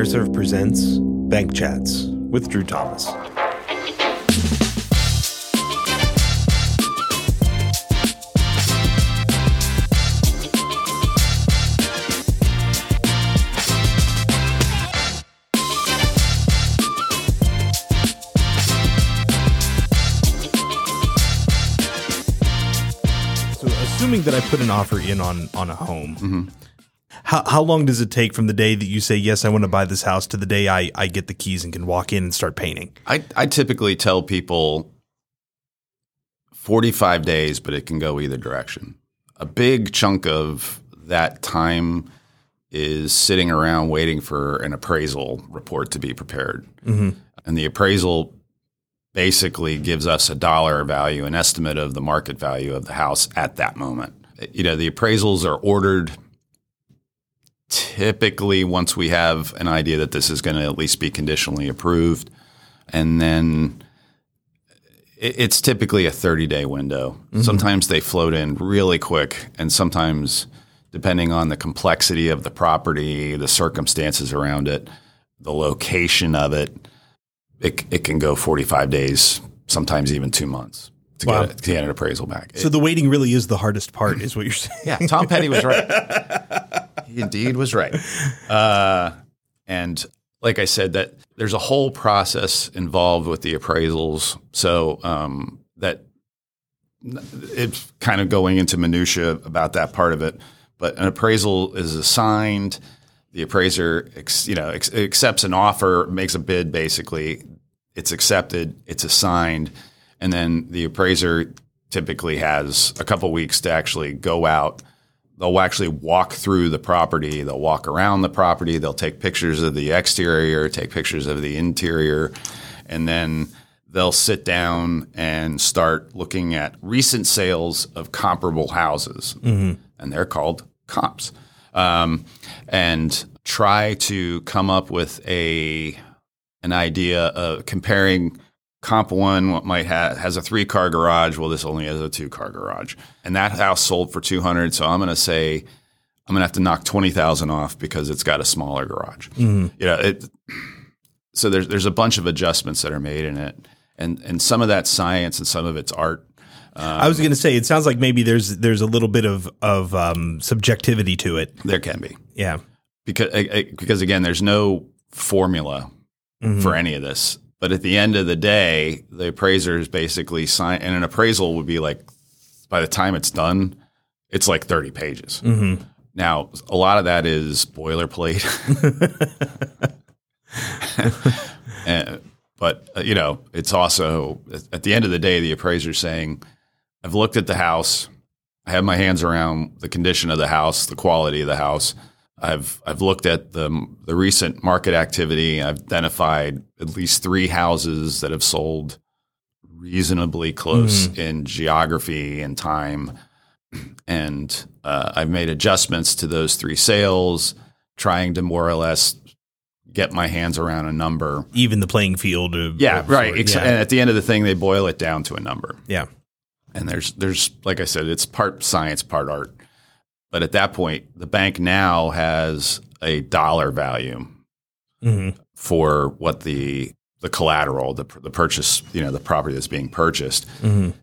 AmeriServ presents Bank Chats with Drew Thomas. So, assuming that I put an offer in on on a home, mm-hmm. How how long does it take from the day that you say yes, I want to buy this house to the day I I get the keys and can walk in and start painting? I, I typically tell people 45 days, but it can go either direction. A big chunk of that time is sitting around waiting for an appraisal report to be prepared. Mm-hmm. And the appraisal basically gives us a dollar value, an estimate of the market value of the house at that moment. You know, the appraisals are ordered typically once we have an idea that this is going to at least be conditionally approved. And then it's typically a 30 day window. Mm-hmm. Sometimes they float in really quick, and sometimes, depending on the complexity of the property, the circumstances around it, the location of it, it, it can go 45 days, sometimes even two months to, Wow. get, it, to get an appraisal back. So the waiting really is the hardest part, is what you're saying. Yeah, Tom Petty was right. He indeed was right. Uh, and like I said, that there's a whole process involved with the appraisals. So um, that it's kind of going into minutia about that part of it. But an appraisal is assigned. The appraiser, you know, accepts an offer, makes a bid. Basically, it's accepted. It's assigned, and then the appraiser typically has a couple weeks to actually go out. They'll actually walk through the property. They'll walk around the property. They'll take pictures of the exterior, take pictures of the interior, and then they'll sit down and start looking at recent sales of comparable houses, and they're called comps, um, and try to come up with a an idea of comparing comp one might have has a three car garage well this only has a two car garage and that house sold for 200 so i'm going to say i'm going to have to knock 20000 off because it's got a smaller garage mm-hmm. you know it so there's there's a bunch of adjustments that are made in it and and some of that science and some of it's art I was um, going to say it sounds like maybe there's there's a little bit of of um, subjectivity to it. there can be Yeah. because because again, there's no formula mm-hmm. for any of this. But at the end of the day, the appraisers basically sign, and an appraisal would be like, by the time it's done, it's like 30 pages. Now, a lot of that is boilerplate. And- but, uh, you know, it's also, at the end of the day, the appraiser's saying, I've looked at the house. I have my hands around the condition of the house, the quality of the house. I've I've looked at the the recent market activity. I've identified at least three houses that have sold reasonably close in geography and time, and uh, I've made adjustments to those three sales, trying to more or less get my hands around a number. Even the playing field. Of, Yeah, of right. Yeah. And at the end of the thing, they boil it down to a number yeah. and there's there's like I said, it's part science, part art. But at that point, the bank now has a dollar value Mhm. for what the the collateral, the the purchase, you know, the property that's being purchased,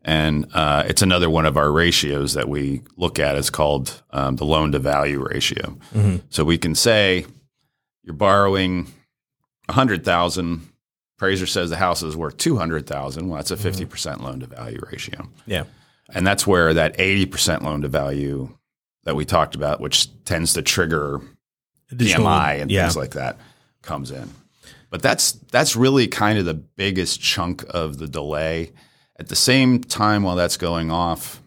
and uh, it's another one of our ratios that we look at. It's called um, the loan to value ratio. So we can say you're borrowing a hundred thousand. Appraiser says the house is worth two hundred thousand. Well, that's a 50 percent loan to value ratio. Yeah. And that's where that 80% loan to value that we talked about, which tends to trigger Additional- PMI and yeah. things like that, comes in. But that's that's really kind of the biggest chunk of the delay. At the same time, while that's going off,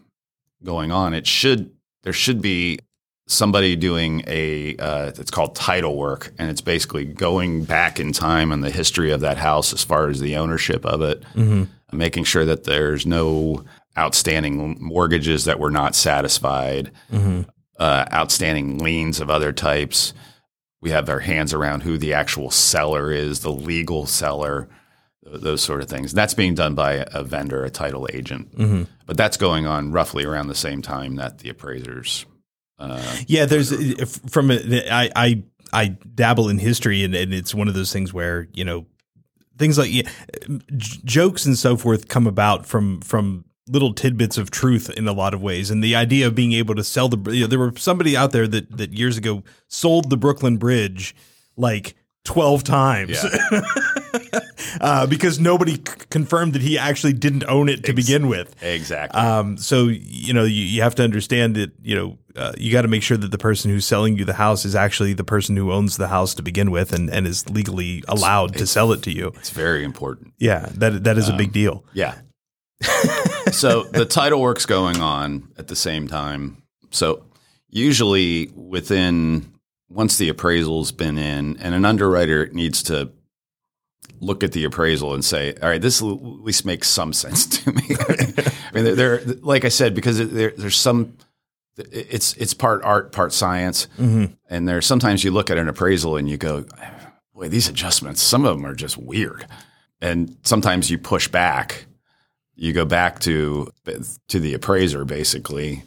going on, it should there should be somebody doing a uh, it's called title work, and it's basically going back in time in the history of that house as far as the ownership of it, making sure that there's no outstanding mortgages that were not satisfied, uh, outstanding liens of other types. We have our hands around who the actual seller is, the legal seller, those sort of things. That's being done by a vendor, a title agent. But that's going on roughly around the same time that the appraisers. Uh, Yeah, there's from a, I I I dabble in history, and, and it's one of those things where you know things like yeah, j- jokes and so forth come about from from little tidbits of truth in a lot of ways, and the idea of being able to sell the you know, there were somebody out there that that years ago sold the Brooklyn Bridge like 12 times uh, because nobody c- confirmed that he actually didn't own it to begin with. Exactly. Um, so you know you, you have to understand that you know uh, you got to make sure that the person who's selling you the house is actually the person who owns the house to begin with and, and is legally allowed to sell it to you. it's very important. Yeah, that that is a big deal. Yeah. so the title work's going on at the same time. So usually within once the appraisal's been in, and an underwriter needs to look at the appraisal and say, "All right, this at least makes some sense to me." I mean, there, like I said, because there, there's some. It's it's part art, part science, mm-hmm. and there's sometimes you look at an appraisal and you go, "Boy, these adjustments, some of them are just weird," and sometimes you push back you go back to to the appraiser basically.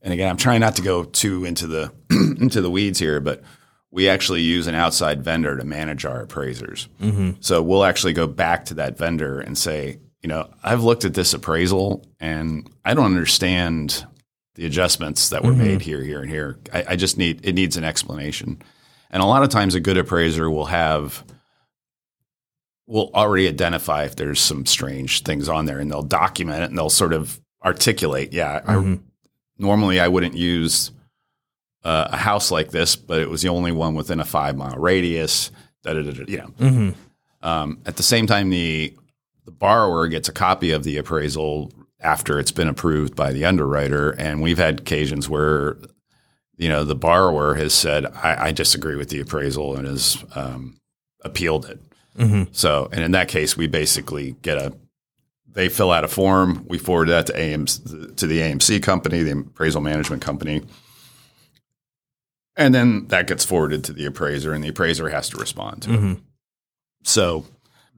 And again, I'm trying not to go too into the into the weeds here, but we actually use an outside vendor to manage our appraisers. Mm-hmm. So we'll actually go back to that vendor and say, you know, I've looked at this appraisal and I don't understand the adjustments that were mm-hmm. made here, here, and here. I, I just need it needs an explanation. And a lot of times, a good appraiser will have will already identify if there's some strange things on there and they'll document it and they'll sort of articulate, yeah, I, normally I wouldn't use uh, a house like this, but it was the only one within a five mile radius. Da, da, da, da, you know. Um, at the same time, the the borrower gets a copy of the appraisal after it's been approved by the underwriter, and we've had occasions where you know the borrower has said, "I, I disagree with the appraisal" and has um, appealed it. Mm-hmm. So, and in that case, we basically get a they fill out a form. We forward that to AMC, to the AMC company, the appraisal management company, and then that gets forwarded to the appraiser, and the appraiser has to respond to it. Mm-hmm. So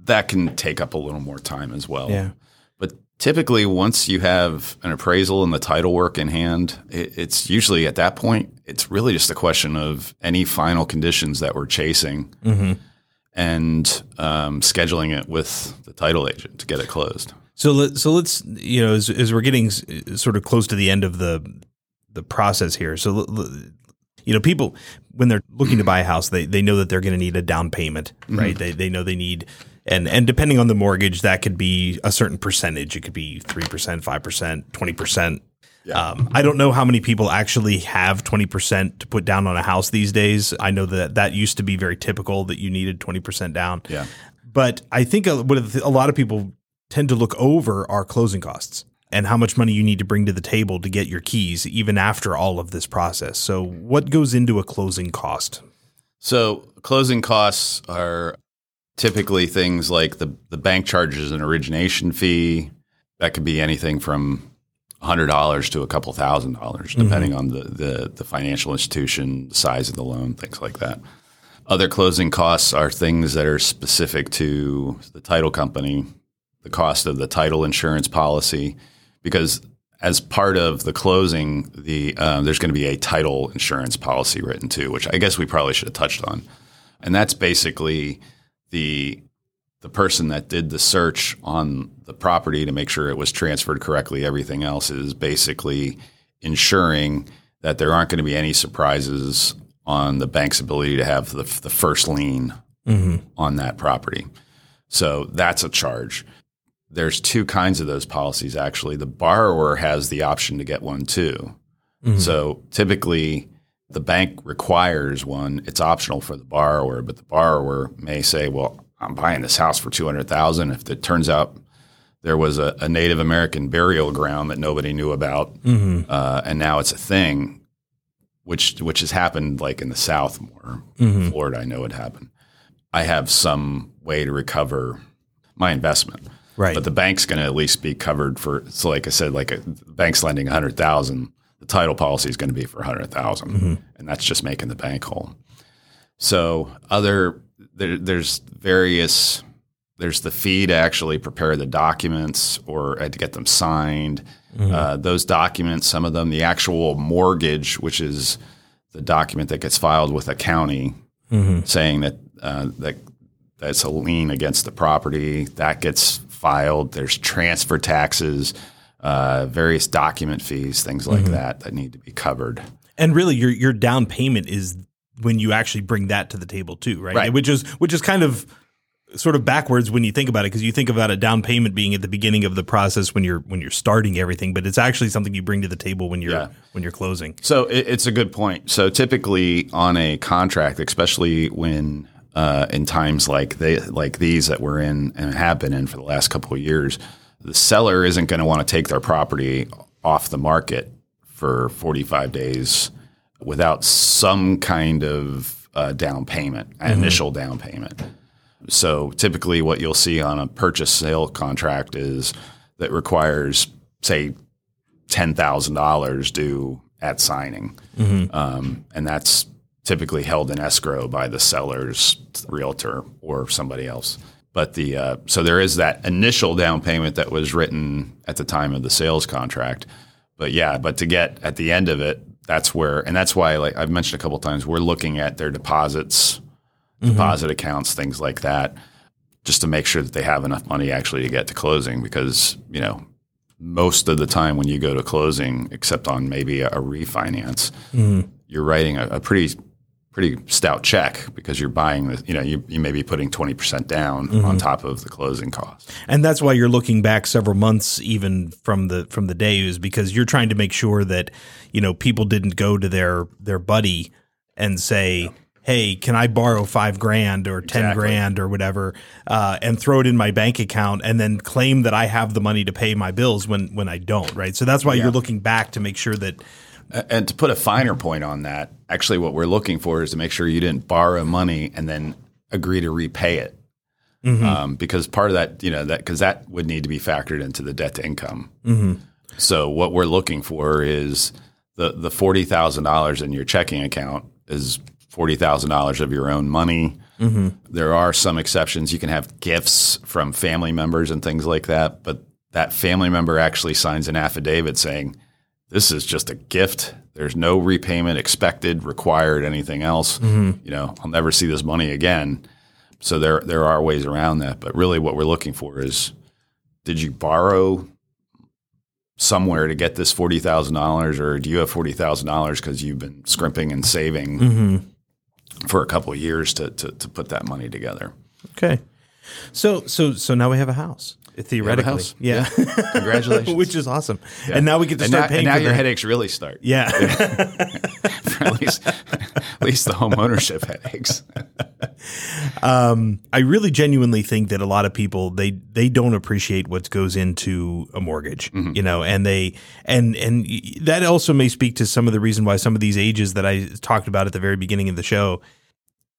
that can take up a little more time as well. Yeah. But typically, once you have an appraisal and the title work in hand, it, it's usually at that point, it's really just a question of any final conditions that we're chasing mm-hmm. And um, scheduling it with the title agent to get it closed. So let so let's you know as, as we're getting s- sort of close to the end of the the process here. So l- l- you know people when they're looking to buy a house, they they know that they're going to need a down payment, right? They they know they need and and depending on the mortgage, that could be a certain percentage. It could be three percent, five percent, twenty percent. Um, I don't know how many people actually have 20% to put down on a house these days. I know that that used to be very typical that you needed 20% down. Yeah. But I think a, what a lot of people tend to look over are closing costs and how much money you need to bring to the table to get your keys, even after all of this process. So, what goes into a closing cost? So closing costs are typically things like the, the bank charges an origination fee. That could be anything from hundred dollars to a couple thousand dollars, depending on the, the the financial institution, the size of the loan, things like that. Other closing costs are things that are specific to the title company, the cost of the title insurance policy, because as part of the closing, the uh, there's going to be a title insurance policy written too, which I guess we probably should have touched on, and that's basically the the person that did the search on the property to make sure it was transferred correctly. Everything else is basically ensuring that there aren't going to be any surprises on the bank's ability to have the, the first lien mm-hmm. on that property. So that's a charge. There's two kinds of those policies actually. The borrower has the option to get one too. Mm-hmm. So typically, the bank requires one. It's optional for the borrower, but the borrower may say, "Well, I'm buying this house for two hundred thousand. If it turns out there was a, a Native American burial ground that nobody knew about, mm-hmm. uh, and now it's a thing, which which has happened like in the South more. Mm-hmm. Florida, I know it happened. I have some way to recover my investment, Right. But the bank's going to at least be covered for. So, like I said, like a the bank's lending a hundred thousand, the title policy is going to be for a hundred mm-hmm. and that's just making the bank whole. So, other there, there's various. There's the fee to actually prepare the documents or uh, to get them signed. Uh, those documents, some of them, the actual mortgage, which is the document that gets filed with a county saying that uh, that that's a lien against the property. That gets filed. There's transfer taxes, uh, various document fees, things like that that need to be covered. And really, your your down payment is when you actually bring that to the table too, right? Right. Which is which is kind of sort of backwards when you think about it because you think about a down payment being at the beginning of the process when you're when you're starting everything, but it's actually something you bring to the table when you're Yeah. when you're closing. So it, it's a good point. So typically on a contract, especially when uh, in times like they like these that we're in and have been in for the last couple of years, the seller isn't going to want to take their property off the market for 45 days without some kind of uh, down payment, initial down payment. So typically, what you'll see on a purchase sale contract is that requires, say, ten thousand dollars due at signing, um, and that's typically held in escrow by the seller's realtor or somebody else. But the uh, so there is that initial down payment that was written at the time of the sales contract. But yeah, but to get at the end of it, that's where, and that's why, like I've mentioned a couple times, we're looking at their deposits, mm-hmm. deposit accounts, things like that, just to make sure that they have enough money actually to get to closing. Because you know, most of the time when you go to closing, except on maybe a, a refinance, mm-hmm. you're writing a, a pretty pretty stout check because you're buying the you know you, you may be putting 20% down on top of the closing cost. And that's why you're looking back several months even from the from the day is because you're trying to make sure that you know people didn't go to their their buddy and say hey can i borrow five grand or ten Exactly. grand or whatever uh, and throw it in my bank account and then claim that i have the money to pay my bills when when i don't right? So that's why you're looking back to make sure that and to put a finer point on that actually what we're looking for is to make sure you didn't borrow money and then agree to repay it. Mm-hmm. Um, because part of that you know that because that would need to be factored into the debt to income. Mm-hmm. So what we're looking for is the the forty thousand dollars in your checking account is forty thousand dollars of your own money. Mm-hmm. There are some exceptions. You can have gifts from family members and things like that, but that family member actually signs an affidavit saying this is just a gift. There's no repayment expected, required, anything else. Mm-hmm. You know, I'll never see this money again. So there there are ways around that, but really what we're looking for is did you borrow somewhere to get this forty thousand dollars, or do you have forty thousand dollars because you've been scrimping and saving mm-hmm. for a couple of years to, to to put that money together? okay so so so now we have a house theoretically house? yeah, Congratulations! which is awesome and now we get to and start now, paying and now your the- headaches really start. yeah at least at least the home ownership headaches. Um, I really genuinely think that a lot of people they they don't appreciate what goes into a mortgage, mm-hmm. you know, and they and and that also may speak to some of the reason why some of these ages that I talked about at the very beginning of the show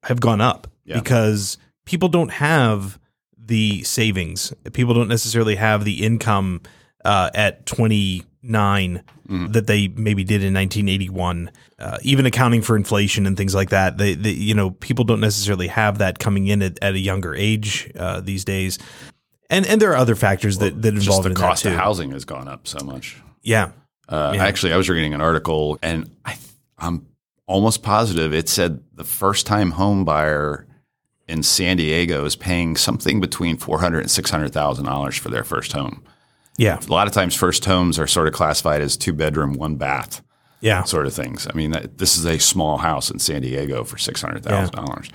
have gone up Yeah. because people don't have the savings. People don't necessarily have the income uh, at 29 that they maybe did in 1981. Uh, even accounting for inflation and things like that, they, they you know people don't necessarily have that coming in at, at a younger age uh, these days. And and there are other factors that that Just involve the in cost that of housing has gone up so much. Yeah, Uh, Actually, I was reading an article, and I, I'm almost positive it said the first time home buyer in San Diego is paying something between four hundred and six hundred thousand dollars for their first home. yeah, A lot of times, first homes are sort of classified as two bedroom, one bath yeah. sort of things. I mean, that, this is a small house in San Diego for six hundred thousand dollars.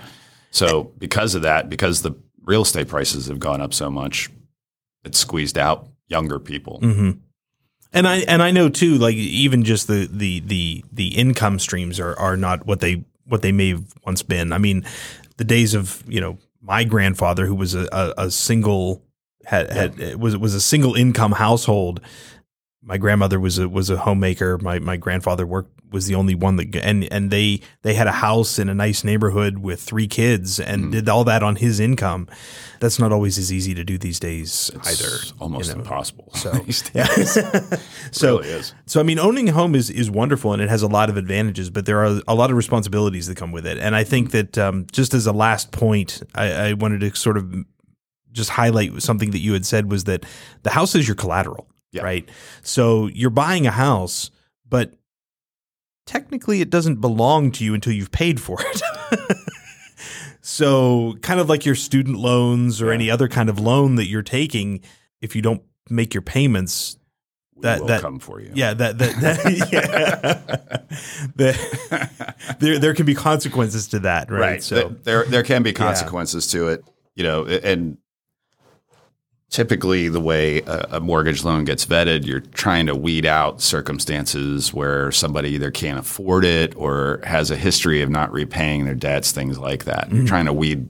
So, because of that, because the real estate prices have gone up so much, it's squeezed out younger people. Mm-hmm. And I and I know too, like even just the the the the income streams are are not what they what they may have once been. I mean, the days of you know my grandfather who was a, a, a single had had was was a single income household. My grandmother was a was a homemaker. My my grandfather worked was the only one that and and they they had a house in a nice neighborhood with three kids and did all that on his income. That's not always as easy to do these days either. It's almost impossible. So, yeah. So really so I mean, owning a home is is wonderful and it has a lot of advantages, but there are a lot of responsibilities that come with it. And I think that um, just as a last point, I, I wanted to sort of just highlight something that you had said was that the house is your collateral, Yeah. right? So you're buying a house, but technically it doesn't belong to you until you've paid for it. So, kind of like your student loans or any other kind of loan that you're taking, if you don't make your payments, That- will that- come for you. yeah, that that, that yeah, that- there there can be consequences to that, right? right. So, there there can be consequences to it, you know, and typically the way a, mortgage loan gets vetted, you're trying to weed out circumstances where somebody either can't afford it or has a history of not repaying their debts, things like that. You're trying to weed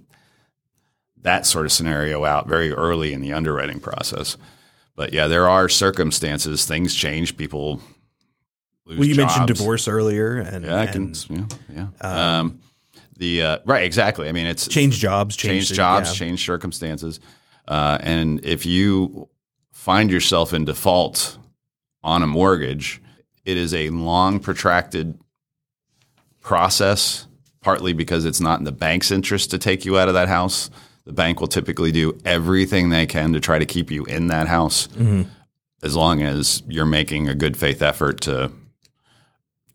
that sort of scenario out very early in the underwriting process. But yeah, there are circumstances, things change, people lose well, you mentioned divorce earlier, and Yeah, I can. and Yeah, yeah. Um, the uh, right, exactly. I mean, it's change jobs, change, change jobs, yeah. change circumstances, uh, and if you find yourself in default on a mortgage, it is a long, protracted process. Partly because it's not in the bank's interest to take you out of that house. The bank will typically do everything they can to try to keep you in that house, as long as you're making a good faith effort to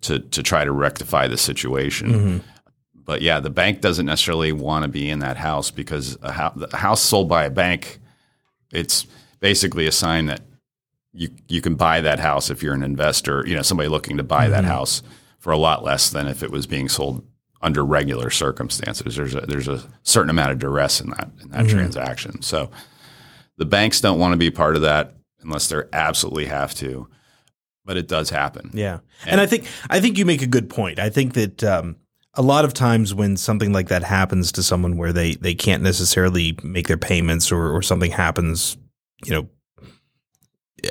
to to try to rectify the situation. But yeah, the bank doesn't necessarily want to be in that house because a, hou- a house sold by a bank, it's basically a sign that you you can buy that house if you're an investor, you know, somebody looking to buy that house for a lot less than if it was being sold under regular circumstances. There's a there's a certain amount of duress in that in that transaction. So the banks don't want to be part of that unless they absolutely have to. But it does happen. Yeah, and I think I think you make a good point. I think that um, a lot of times when something like that happens to someone where they they can't necessarily make their payments or or something happens, you know.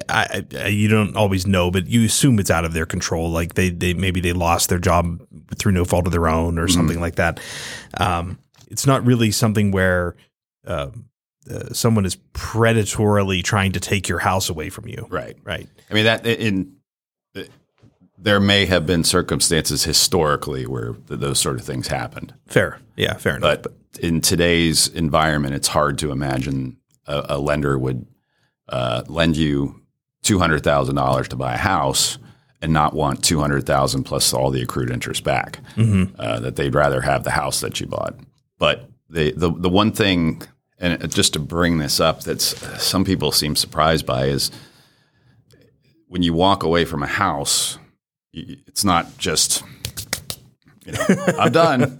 I, I you don't always know, but you assume it's out of their control. Like they, they maybe they lost their job through no fault of their own or something like that. Um, it's not really something where uh, uh, someone is predatorily trying to take your house away from you. Right. Right. I mean that in there may have been circumstances historically where th- those sort of things happened, Fair. Yeah. Fair enough. but in today's environment, it's hard to imagine a, a lender would uh, lend you two hundred thousand dollars to buy a house and not want two hundred thousand plus all the accrued interest back. Uh, that they'd rather have the house that you bought. But the the the one thing, and just to bring this up, that some people seem surprised by is when you walk away from a house, it's not just you know, I'm done.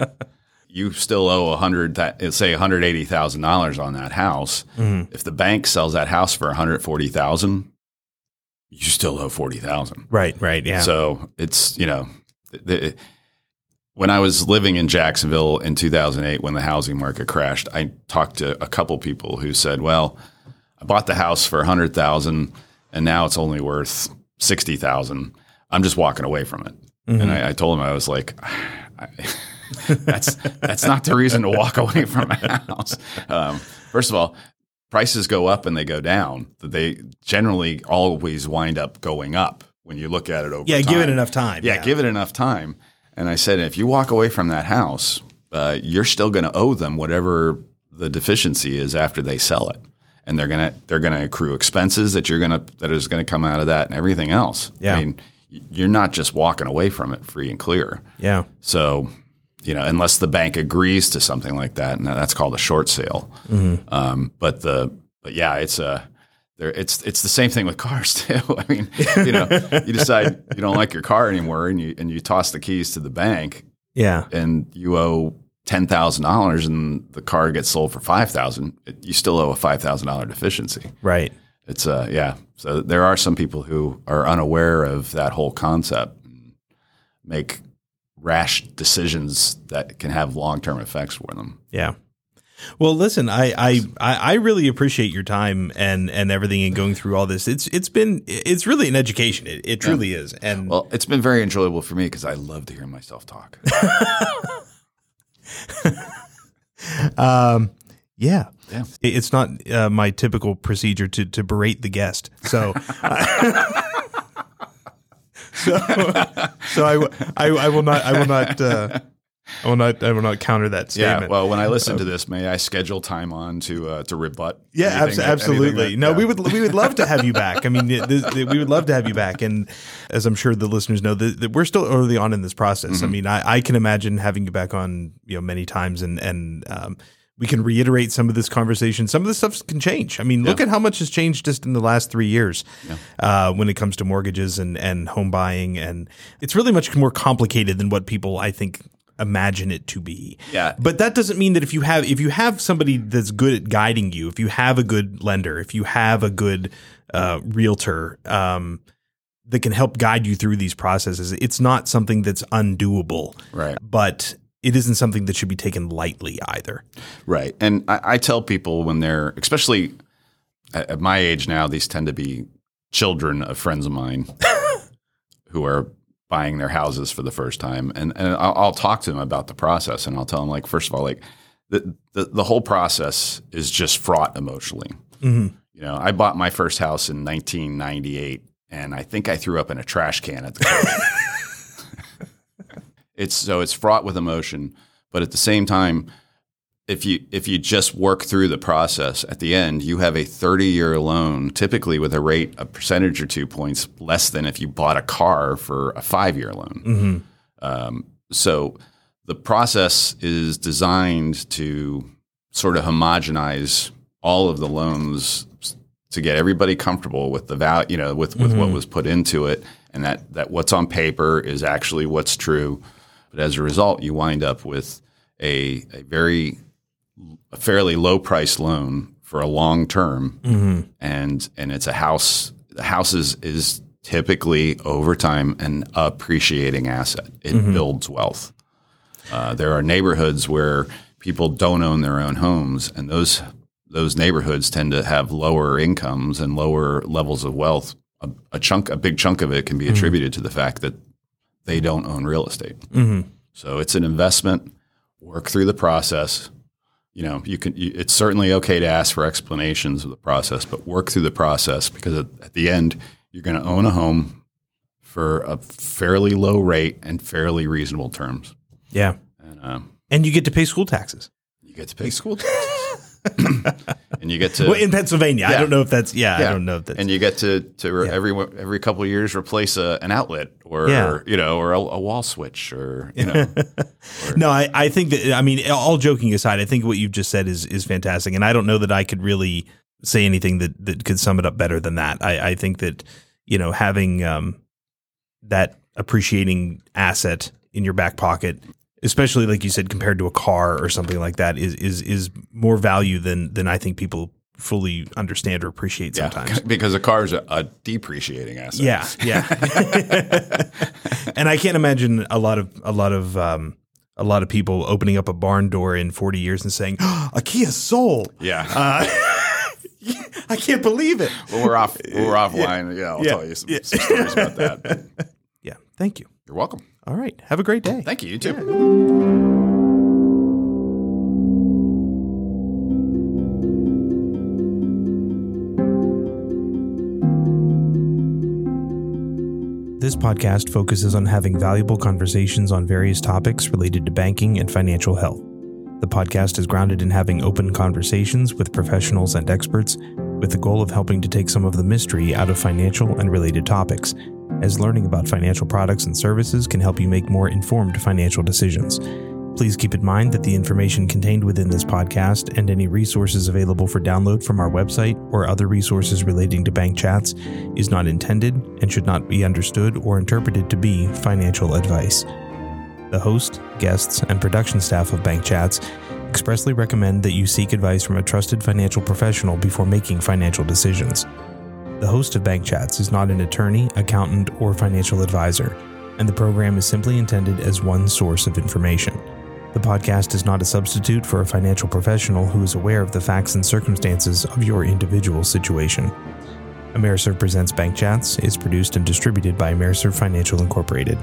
You still owe a hundred, that say one hundred eighty thousand dollars on that house. Mm-hmm. If the bank sells that house for one hundred forty thousand, you still owe forty thousand. Right, right, yeah. So it's you know, the, when I was living in Jacksonville in 2008, when the housing market crashed, I talked to a couple people who said, "Well, I bought the house for 100,000 and now it's only worth 60,000. I'm just walking away from it." And I, I told him I was like, I, "That's that's not the reason to walk away from a house." Um, first of all, prices go up and they go down. They generally always wind up going up when you look at it over yeah, time. give it enough time. Yeah, give it enough time. And I said, if you walk away from that house, uh, you're still going to owe them whatever the deficiency is after they sell it, and they're gonna they're gonna accrue expenses that you're gonna that is going to come out of that and everything else. Yeah. I mean, you're not just walking away from it free and clear. yeah. So, you know, unless the bank agrees to something like that, and that's called a short sale. Um, but the but yeah, it's a there. It's it's the same thing with cars too. I mean, you know, you decide you don't like your car anymore, and you and you toss the keys to the bank, Yeah. and you owe ten thousand dollars, and the car gets sold for five thousand. You still owe a five thousand dollar deficiency. Right. It's uh yeah. So there are some people who are unaware of that whole concept, and make rash decisions that can have long term effects for them. Yeah. Well, listen, I, I I I really appreciate your time and and everything and going through all this. It's it's been it's really an education. It, it truly is. And Well, it's been very enjoyable for me because I love to hear myself talk. um, yeah. Yeah. It's not uh, my typical procedure to to berate the guest. So So, so I, I, I will not I will not uh, I will not. I will not counter that statement. Yeah. Well, when I listen to this, may I schedule time on to uh, to rebut? Yeah, anything abs- absolutely. anything that- no, yeah. we would we would love to have you back. I mean, this, we would love to have you back. And as I'm sure the listeners know, that, that we're still early on in this process. Mm-hmm. I mean, I, I can imagine having you back on, you know, many times, and and um, we can reiterate some of this conversation. Some of this stuff can change. I mean, look at how much has changed just in the last three years uh, when it comes to mortgages and and home buying, and it's really much more complicated than what people I think imagine it to be. Yeah. But that doesn't mean that if you have if you have somebody that's good at guiding you, if you have a good lender, if you have a good uh, realtor um, that can help guide you through these processes, it's not something that's undoable. Right. But it isn't something that should be taken lightly either. Right. And I, I tell people when they're, especially at, at my age now, these tend to be children of friends of mine who are buying their houses for the first time. And, and I'll, I'll talk to them about the process and I'll tell them, like, first of all, like, the, the, the whole process is just fraught emotionally. Mm-hmm. You know, I bought my first house in 1998 and I think I threw up in a trash can at the. it's so it's fraught with emotion, but at the same time, if you if you just work through the process at the end, you have a 30 year loan, typically with a rate a percentage or two points less than if you bought a car for a five year loan. Um, so the process is designed to sort of homogenize all of the loans to get everybody comfortable with the value, you know, with, with what was put into it, and that that what's on paper is actually what's true. But as a result, you wind up with a, a very a fairly low price loan for a long term, mm-hmm. and and it's a house. The house is, is typically over time an appreciating asset. It mm-hmm. builds wealth. Uh, there are neighborhoods where people don't own their own homes, and those those neighborhoods tend to have lower incomes and lower levels of wealth. A, a chunk, a big chunk of it, can be mm-hmm. attributed to the fact that they don't own real estate. So it's an investment. Work through the process. You know, you can. You, it's certainly okay to ask for explanations of the process, but work through the process because at, at the end, you're going to own a home for a fairly low rate and fairly reasonable terms, Yeah. and um, And you get to pay school taxes. you get to pay school taxes, and you get to Well, in Pennsylvania. I don't know if that's, yeah, Yeah. I don't know if that's, and you get to to re- every every couple of years replace a, an outlet or Yeah. you know or a, a wall switch or you know No, I, I think that I mean, all joking aside, I think what you've just said is is fantastic, and I don't know that I could really say anything that that could sum it up better than that. I, I think that you know having um, that appreciating asset in your back pocket, especially like you said, compared to a car or something like that, is is is more value than than I think people fully understand or appreciate sometimes. because a car is a, a depreciating asset. Yeah, yeah. and I can't imagine a lot of a lot of um, a lot of people opening up a barn door in 40 years and saying, "A Kia Soul." yeah. Uh, I can't believe it. Well, we're off. We're offline. Yeah, I'll Yeah. tell you some, Yeah. some stories about that. Yeah. Thank you. You're welcome. All right. Have a great day. Thank you. You too. This podcast focuses on having valuable conversations on various topics related to banking and financial health. The podcast is grounded in having open conversations with professionals and experts with the goal of helping to take some of the mystery out of financial and related topics, as learning about financial products and services can help you make more informed financial decisions. Please keep in mind that the information contained within this podcast and any resources available for download from our website or other resources relating to bank chats is not intended and should not be understood or interpreted to be financial advice. The host, guests, and production staff of Bank Chats expressly recommend that you seek advice from a trusted financial professional before making financial decisions. The host of Bank Chats is not an attorney, accountant, or financial advisor, and the program is simply intended as one source of information. The podcast is not a substitute for a financial professional who is aware of the facts and circumstances of your individual situation. AmeriServ Presents Bank Chats is produced and distributed by AmeriServ Financial Incorporated.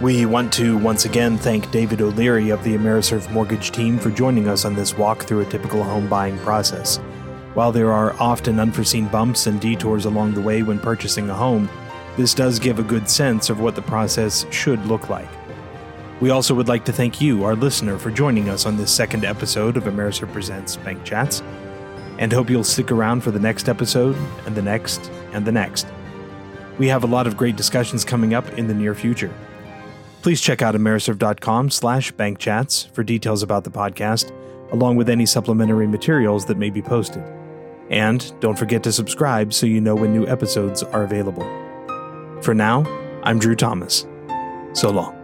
We want to once again thank David O'Leary of the AmeriServ Mortgage team for joining us on this walk through a typical home buying process. While there are often unforeseen bumps and detours along the way when purchasing a home, this does give a good sense of what the process should look like. We also would like to thank you, our listener, for joining us on this second episode of AmeriServ Presents Bank Chats, and hope you'll stick around for the next episode, and the next, and the next. We have a lot of great discussions coming up in the near future. Please check out ameriserv.com slash bankchats for details about the podcast, along with any supplementary materials that may be posted. And don't forget to subscribe so you know when new episodes are available. For now, I'm Drew Thomas. So long.